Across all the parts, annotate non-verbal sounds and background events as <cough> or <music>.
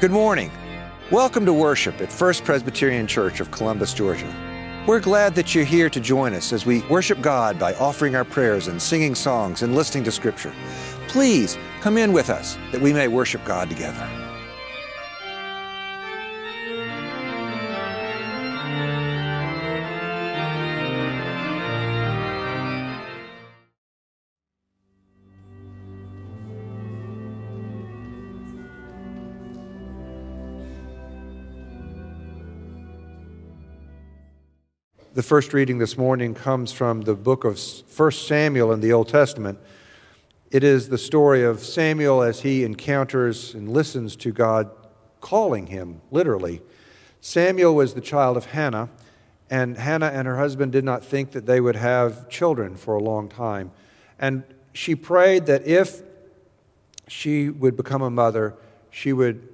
Good morning. Welcome to worship at First Presbyterian Church of Columbus, Georgia. We're glad that you're here to join us as we worship God by offering our prayers and singing songs and listening to Scripture. Please come in with us that we may worship God together. The first reading this morning comes from the book of 1 Samuel in the Old Testament. It is the story of Samuel as he encounters and listens to God calling him, literally. Samuel was the child of Hannah, and Hannah and her husband did not think that they would have children for a long time. And she prayed that if she would become a mother, she would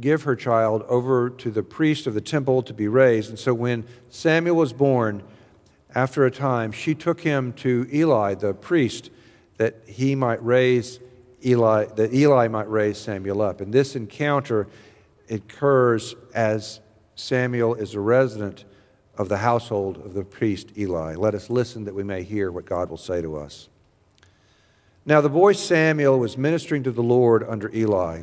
give her child over to the priest of the temple to be raised. And so when Samuel was born, after a time, she took him to Eli, the priest, that he might raise Eli, that Eli might raise Samuel up. And this encounter occurs as Samuel is a resident of the household of the priest Eli. Let us listen that we may hear what God will say to us. Now the boy Samuel was ministering to the Lord under Eli.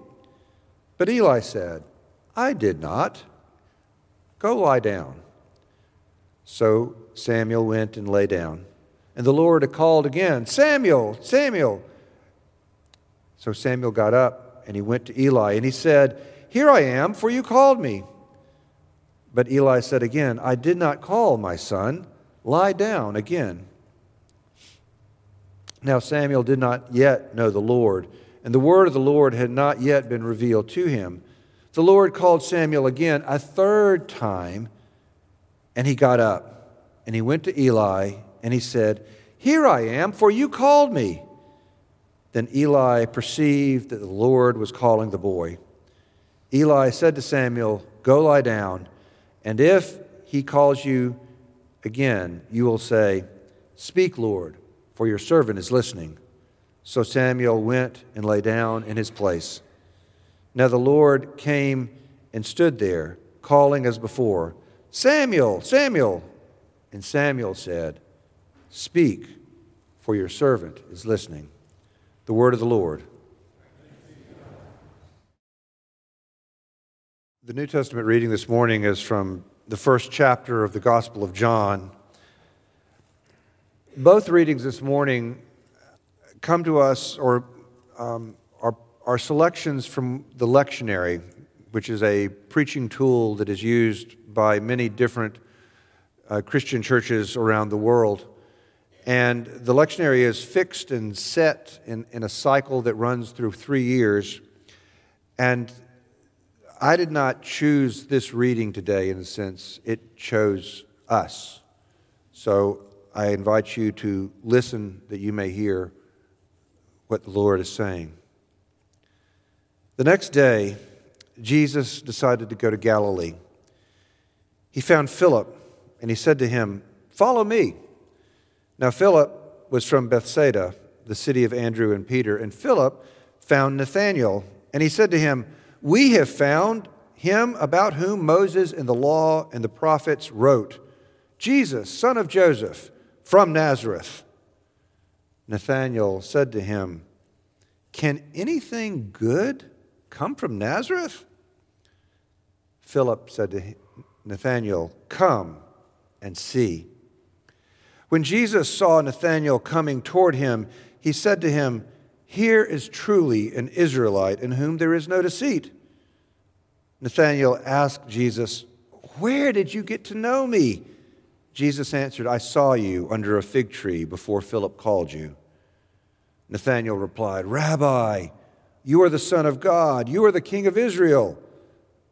But Eli said, I did not. Go lie down. So Samuel went and lay down. And the Lord called again, Samuel, Samuel. So Samuel got up and he went to Eli and he said, Here I am, for you called me. But Eli said again, I did not call, my son. Lie down again. Now Samuel did not yet know the Lord and the word of the Lord had not yet been revealed to him. The Lord called Samuel again a third time, and he got up, and he went to Eli, and he said, Here I am, for you called me. Then Eli perceived that the Lord was calling the boy. Eli said to Samuel, Go lie down, and if he calls you again, you will say, Speak, Lord, for your servant is listening. So Samuel went and lay down in his place. Now the Lord came and stood there, calling as before, Samuel, Samuel. And Samuel said, Speak, for your servant is listening. The word of the Lord. The New Testament reading this morning is from the first chapter of the Gospel of John. Both readings this morning come to us or um, are, are selections from the lectionary, which is a preaching tool that is used by many different uh, Christian churches around the world. And the lectionary is fixed and set in, in a cycle that runs through three years. And I did not choose this reading today in a sense, it chose us. So I invite you to listen that you may hear what the Lord is saying. The next day, Jesus decided to go to Galilee. He found Philip and he said to him, Follow me. Now, Philip was from Bethsaida, the city of Andrew and Peter, and Philip found Nathanael and he said to him, We have found him about whom Moses in the law and the prophets wrote, Jesus, son of Joseph, from Nazareth. Nathanael said to him, Can anything good come from Nazareth? Philip said to Nathanael, Come and see. When Jesus saw Nathanael coming toward him, he said to him, Here is truly an Israelite in whom there is no deceit. Nathanael asked Jesus, Where did you get to know me? Jesus answered, I saw you under a fig tree before Philip called you. Nathanael replied, Rabbi, you are the Son of God, you are the King of Israel.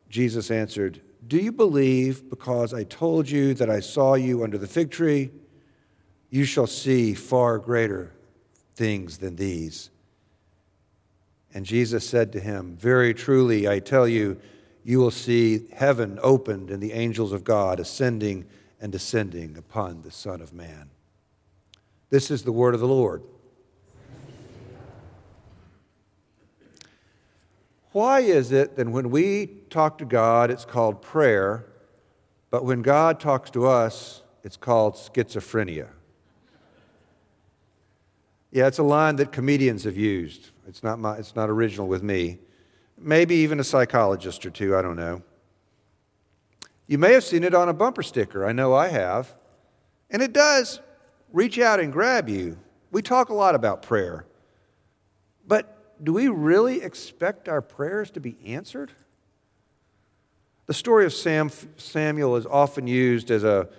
Jesus answered, Do you believe because I told you that I saw you under the fig tree? You shall see far greater things than these. And Jesus said to him, Very truly, I tell you, you will see heaven opened and the angels of God ascending and descending upon the Son of Man. This is the word of the Lord. Why is it that when we talk to God, it's called prayer, but when God talks to us, it's called schizophrenia? Yeah, it's a line that comedians have used. It's not, my, it's not original with me. Maybe even a psychologist or two, I don't know. You may have seen it on a bumper sticker. I know I have. And it does reach out and grab you. We talk a lot about prayer. But do we really expect our prayers to be answered? The story of Sam, Samuel is often used as a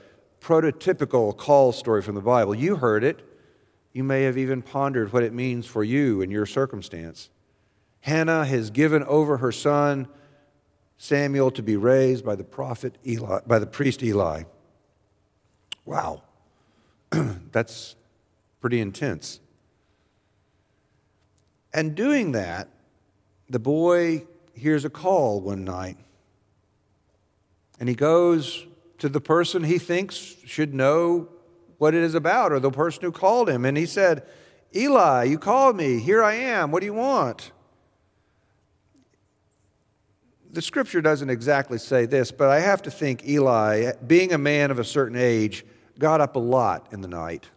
prototypical call story from the Bible. You heard it. You may have even pondered what it means for you in your circumstance. Hannah has given over her son Samuel to be raised by the prophet Eli, by the priest Eli. Wow. <clears throat> That's pretty intense. And doing that, the boy hears a call one night. And he goes to the person he thinks should know what it is about, or the person who called him. And he said, Eli, you called me. Here I am. What do you want? The scripture doesn't exactly say this, but I have to think Eli, being a man of a certain age, got up a lot in the night.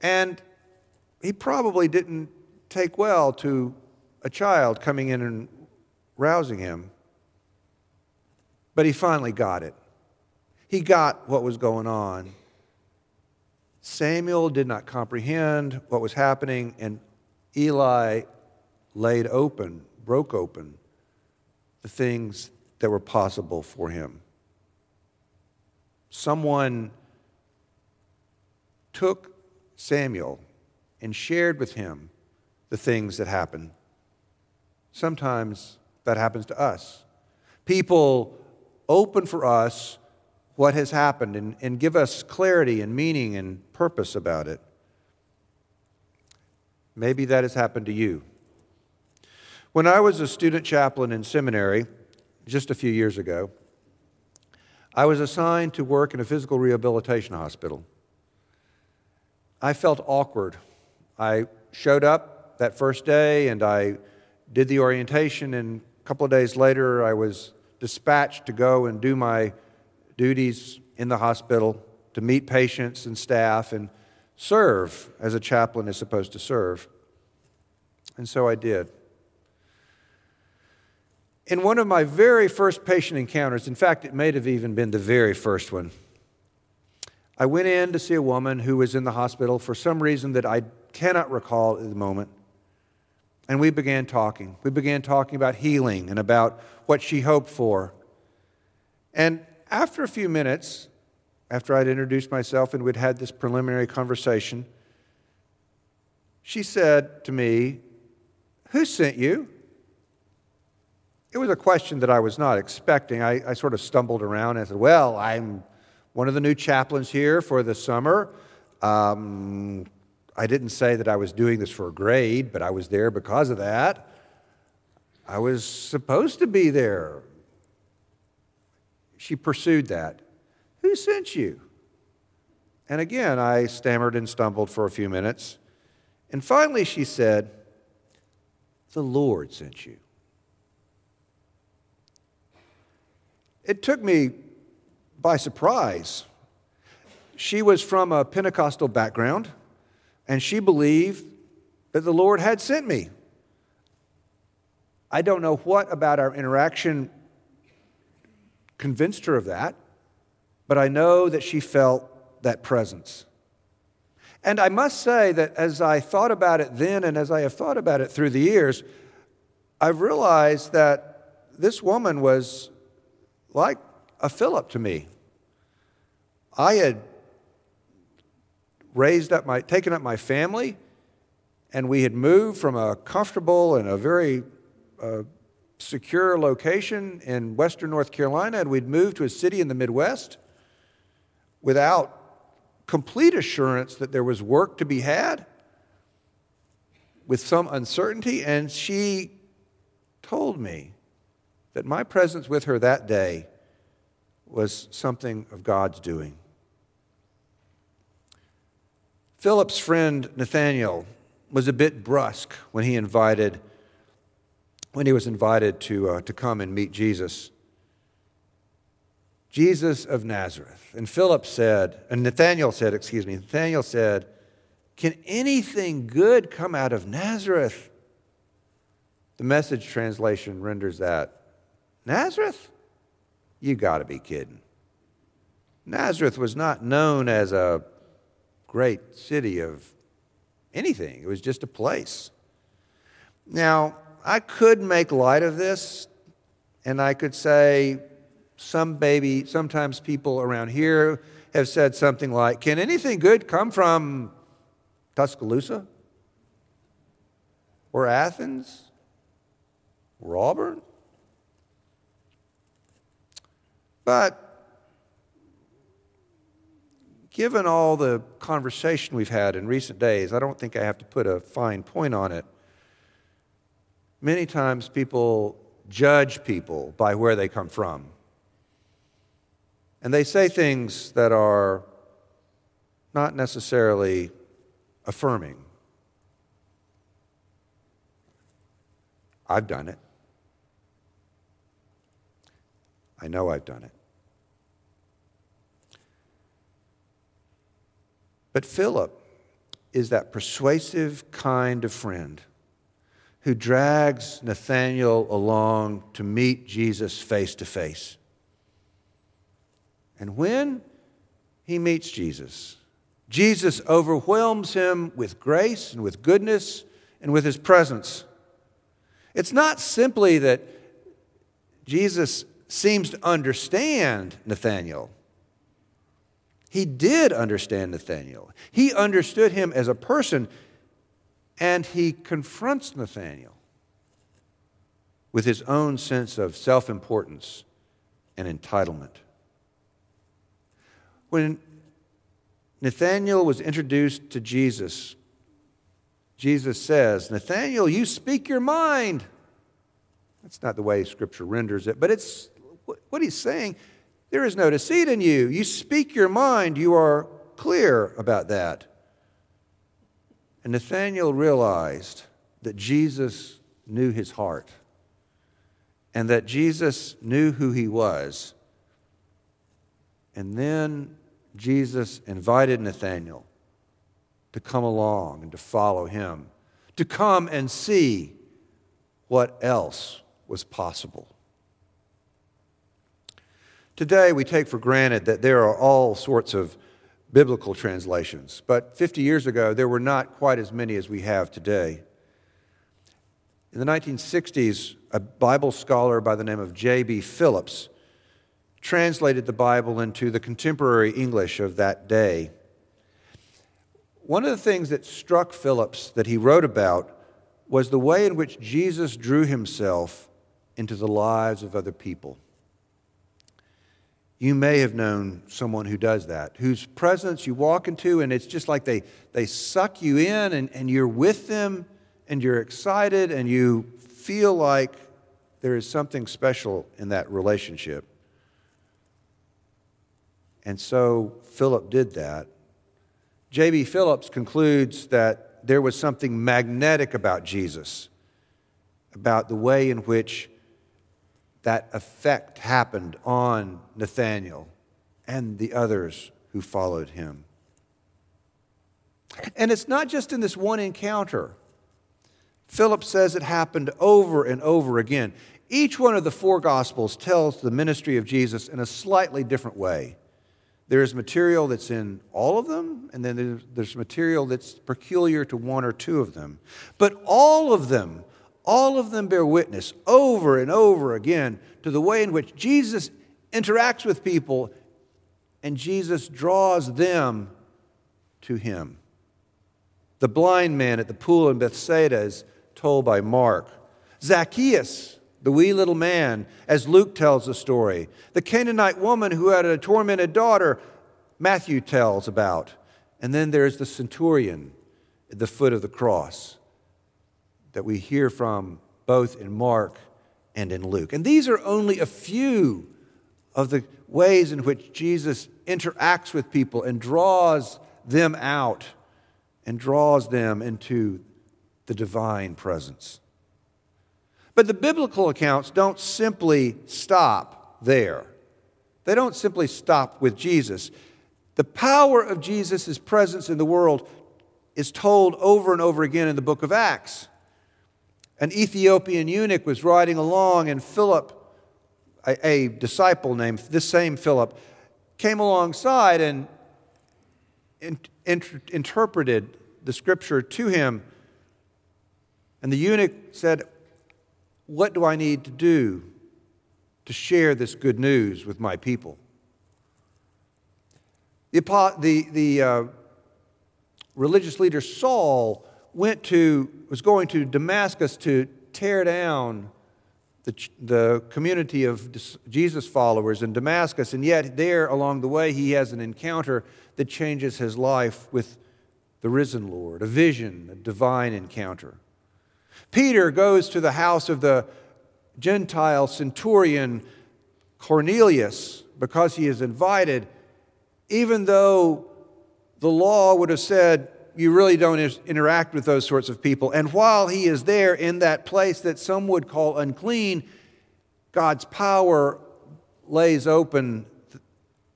And he probably didn't take well to a child coming in and rousing him. But he finally got it. He got what was going on. Samuel did not comprehend what was happening, and Eli laid open, broke open the things that were possible for him. Someone took Samuel and shared with him the things that happen. Sometimes that happens to us. People open for us what has happened and, and give us clarity and meaning and purpose about it. Maybe that has happened to you. When I was a student chaplain in seminary just a few years ago, I was assigned to work in a physical rehabilitation hospital. I felt awkward. I showed up that first day and I did the orientation, and a couple of days later, I was dispatched to go and do my duties in the hospital to meet patients and staff and serve as a chaplain is supposed to serve. And so I did. In one of my very first patient encounters, in fact, it may have even been the very first one, I went in to see a woman who was in the hospital for some reason that I cannot recall at the moment. And we began talking. We began talking about healing and about what she hoped for. And after a few minutes, after I'd introduced myself and we'd had this preliminary conversation, she said to me, Who sent you? It was a question that I was not expecting. I, I sort of stumbled around and I said, Well, I'm one of the new chaplains here for the summer. Um, I didn't say that I was doing this for a grade, but I was there because of that. I was supposed to be there she pursued that. Who sent you? And again, I stammered and stumbled for a few minutes. And finally, she said, The Lord sent you. It took me by surprise. She was from a Pentecostal background, and she believed that the Lord had sent me. I don't know what about our interaction convinced her of that, but I know that she felt that presence. And I must say that as I thought about it then and as I have thought about it through the years, I've realized that this woman was like a Philip to me. I had raised up my, taken up my family, and we had moved from a comfortable and a very uh, secure location in western North Carolina and we'd moved to a city in the Midwest without complete assurance that there was work to be had, with some uncertainty. And she told me that my presence with her that day was something of God's doing. Philip's friend Nathanael was a bit brusque when he invited when he was invited to, uh, to come and meet Jesus. Jesus of Nazareth. And Philip said, and Nathanael said, excuse me, Nathanael said, Can anything good come out of Nazareth? The message translation renders that Nazareth? You got to be kidding. Nazareth was not known as a great city of anything, it was just a place. Now, I could make light of this, and I could say, some baby, sometimes people around here have said something like, Can anything good come from Tuscaloosa? Or Athens? Or Auburn? But given all the conversation we've had in recent days, I don't think I have to put a fine point on it. Many times people judge people by where they come from. And they say things that are not necessarily affirming. I've done it. I know I've done it. But Philip is that persuasive kind of friend who drags Nathanael along to meet Jesus face to face. And when he meets Jesus, Jesus overwhelms him with grace and with goodness and with his presence. It's not simply that Jesus seems to understand Nathanael. He did understand Nathanael. He understood him as a person and he confronts Nathanael with his own sense of self importance and entitlement. When Nathanael was introduced to Jesus, Jesus says, Nathanael, you speak your mind. That's not the way Scripture renders it, but it's what he's saying. There is no deceit in you. You speak your mind, you are clear about that. And Nathanael realized that Jesus knew his heart and that Jesus knew who he was. And then Jesus invited Nathanael to come along and to follow him, to come and see what else was possible. Today, we take for granted that there are all sorts of biblical translations. But 50 years ago, there were not quite as many as we have today. In the 1960s, a Bible scholar by the name of J.B. Phillips translated the Bible into the contemporary English of that day. One of the things that struck Phillips that he wrote about was the way in which Jesus drew himself into the lives of other people. You may have known someone who does that, whose presence you walk into, and it's just like they, they suck you in, and, and you're with them, and you're excited, and you feel like there is something special in that relationship. And so Philip did that. J.B. Phillips concludes that there was something magnetic about Jesus, about the way in which that effect happened on Nathanael and the others who followed him. And it's not just in this one encounter. Philip says it happened over and over again. Each one of the four Gospels tells the ministry of Jesus in a slightly different way. There's material that's in all of them, and then there's material that's peculiar to one or two of them. But all of them all of them bear witness over and over again to the way in which Jesus interacts with people and Jesus draws them to him. The blind man at the pool in Bethsaida is told by Mark. Zacchaeus the wee little man, as Luke tells the story, the Canaanite woman who had a tormented daughter, Matthew tells about. And then there's the centurion at the foot of the cross that we hear from both in Mark and in Luke. And these are only a few of the ways in which Jesus interacts with people and draws them out and draws them into the divine presence. But the biblical accounts don't simply stop there. They don't simply stop with Jesus. The power of Jesus' presence in the world is told over and over again in the book of Acts. An Ethiopian eunuch was riding along, and Philip, a, a disciple named this same Philip, came alongside and in, in, interpreted the scripture to him. And the eunuch said, What do I need to do to share this good news with my people? The, the, the uh, religious leader Saul went to, was going to Damascus to tear down the, the community of Jesus followers in Damascus, and yet there along the way he has an encounter that changes his life with the risen Lord, a vision, a divine encounter. Peter goes to the house of the Gentile centurion Cornelius because he is invited, even though the law would have said you really don't interact with those sorts of people. And while he is there in that place that some would call unclean, God's power lays open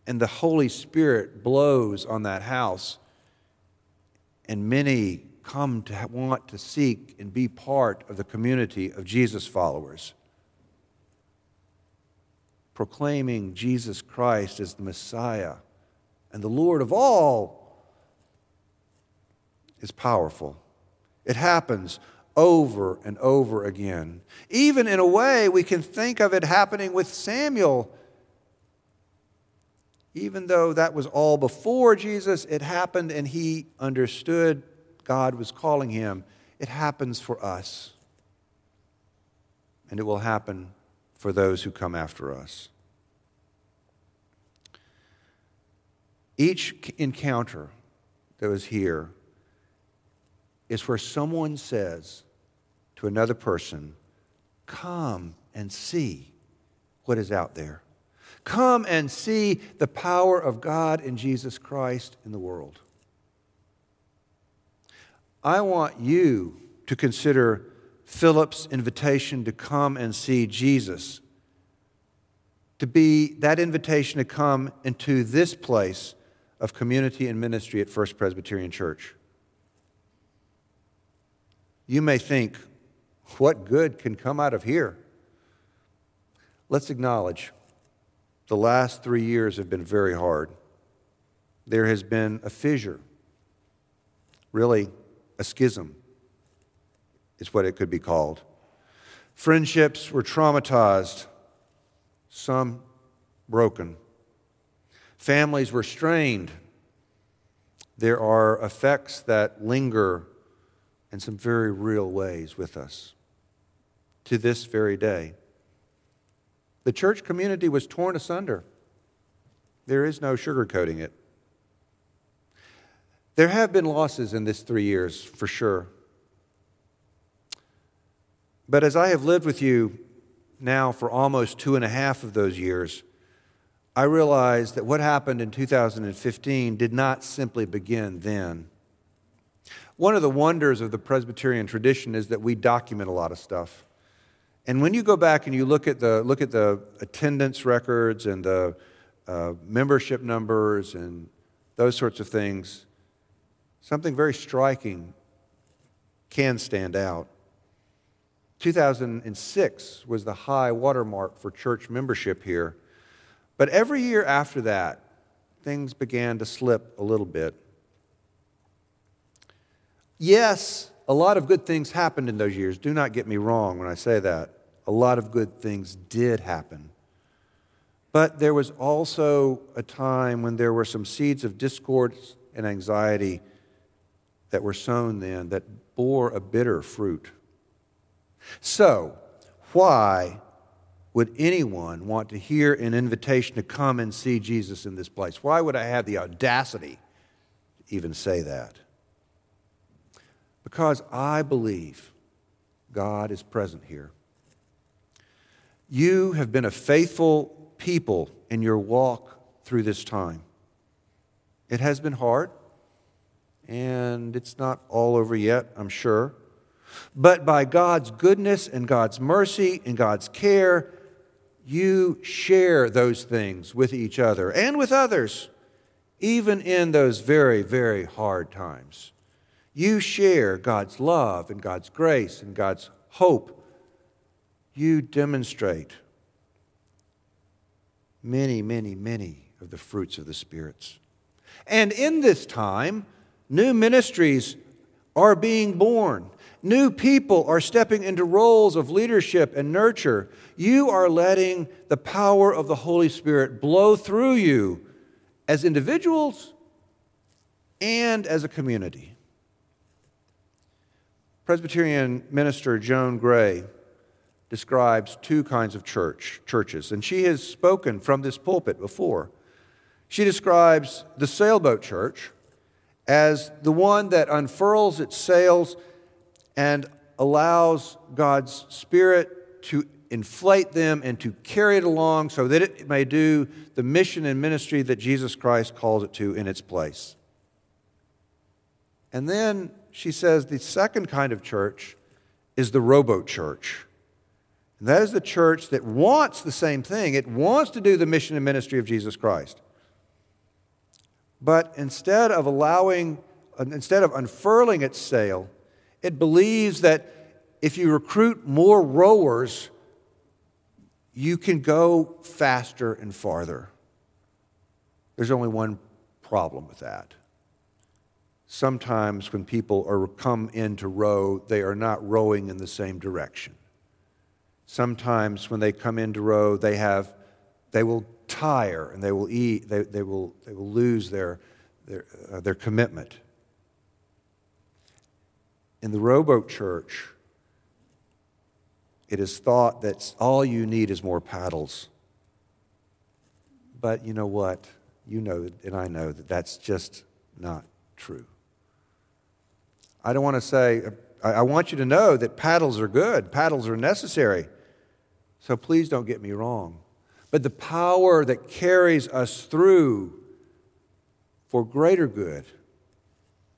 and the Holy Spirit blows on that house. And many come to want to seek and be part of the community of Jesus followers. Proclaiming Jesus Christ as the Messiah and the Lord of all is powerful. It happens over and over again. Even in a way, we can think of it happening with Samuel. Even though that was all before Jesus, it happened and he understood God was calling him. It happens for us. And it will happen for those who come after us. Each encounter that was here is where someone says to another person, Come and see what is out there. Come and see the power of God in Jesus Christ in the world. I want you to consider Philip's invitation to come and see Jesus to be that invitation to come into this place of community and ministry at First Presbyterian Church. You may think, what good can come out of here? Let's acknowledge the last three years have been very hard. There has been a fissure, really, a schism, is what it could be called. Friendships were traumatized, some broken. Families were strained. There are effects that linger in some very real ways with us to this very day. The church community was torn asunder. There is no sugarcoating it. There have been losses in this three years, for sure. But as I have lived with you now for almost two and a half of those years, I realize that what happened in 2015 did not simply begin then. One of the wonders of the Presbyterian tradition is that we document a lot of stuff. And when you go back and you look at the, look at the attendance records and the uh, membership numbers and those sorts of things, something very striking can stand out. 2006 was the high watermark for church membership here. But every year after that, things began to slip a little bit. Yes, a lot of good things happened in those years. Do not get me wrong when I say that. A lot of good things did happen. But there was also a time when there were some seeds of discord and anxiety that were sown then that bore a bitter fruit. So, why would anyone want to hear an invitation to come and see Jesus in this place? Why would I have the audacity to even say that? Because I believe God is present here. You have been a faithful people in your walk through this time. It has been hard, and it's not all over yet, I'm sure. But by God's goodness and God's mercy and God's care, you share those things with each other and with others, even in those very, very hard times. You share God's love and God's grace and God's hope. You demonstrate many, many, many of the fruits of the spirits. And in this time, new ministries are being born. New people are stepping into roles of leadership and nurture. You are letting the power of the Holy Spirit blow through you as individuals and as a community. Presbyterian minister Joan Gray describes two kinds of church, churches, and she has spoken from this pulpit before. She describes the sailboat church as the one that unfurls its sails and allows God's Spirit to inflate them and to carry it along so that it may do the mission and ministry that Jesus Christ calls it to in its place. And then she says the second kind of church is the rowboat church. And that is the church that wants the same thing. It wants to do the mission and ministry of Jesus Christ. But instead of allowing, instead of unfurling its sail, it believes that if you recruit more rowers, you can go faster and farther. There's only one problem with that. Sometimes when people are come in to row, they are not rowing in the same direction. Sometimes when they come in to row, they have they will tire and they will eat, they, they, will, they will lose their, their, uh, their commitment in the rowboat church, it is thought that all you need is more paddles. But you know what? You know, and I know that that's just not true. I don't want to say, I want you to know that paddles are good, paddles are necessary. So please don't get me wrong. But the power that carries us through for greater good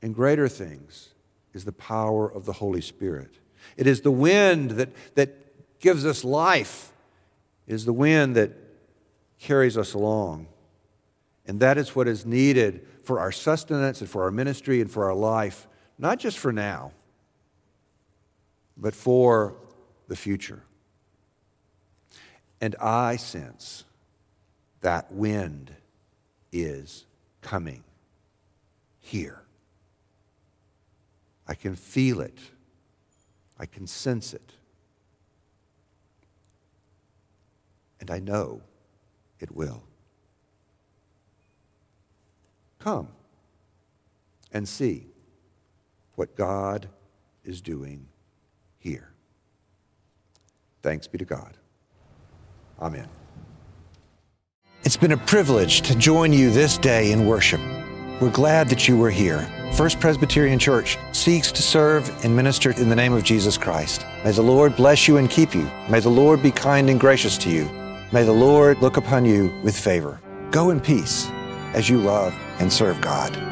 and greater things is the power of the Holy Spirit. It is the wind that, that gives us life, it is the wind that carries us along. And that is what is needed for our sustenance and for our ministry and for our life, not just for now, but for the future. And I sense that wind is coming here. I can feel it. I can sense it. And I know it will. Come and see what God is doing here. Thanks be to God. Amen. It's been a privilege to join you this day in worship. We're glad that you were here. First Presbyterian Church seeks to serve and minister in the name of Jesus Christ. May the Lord bless you and keep you. May the Lord be kind and gracious to you. May the Lord look upon you with favor. Go in peace as you love and serve God.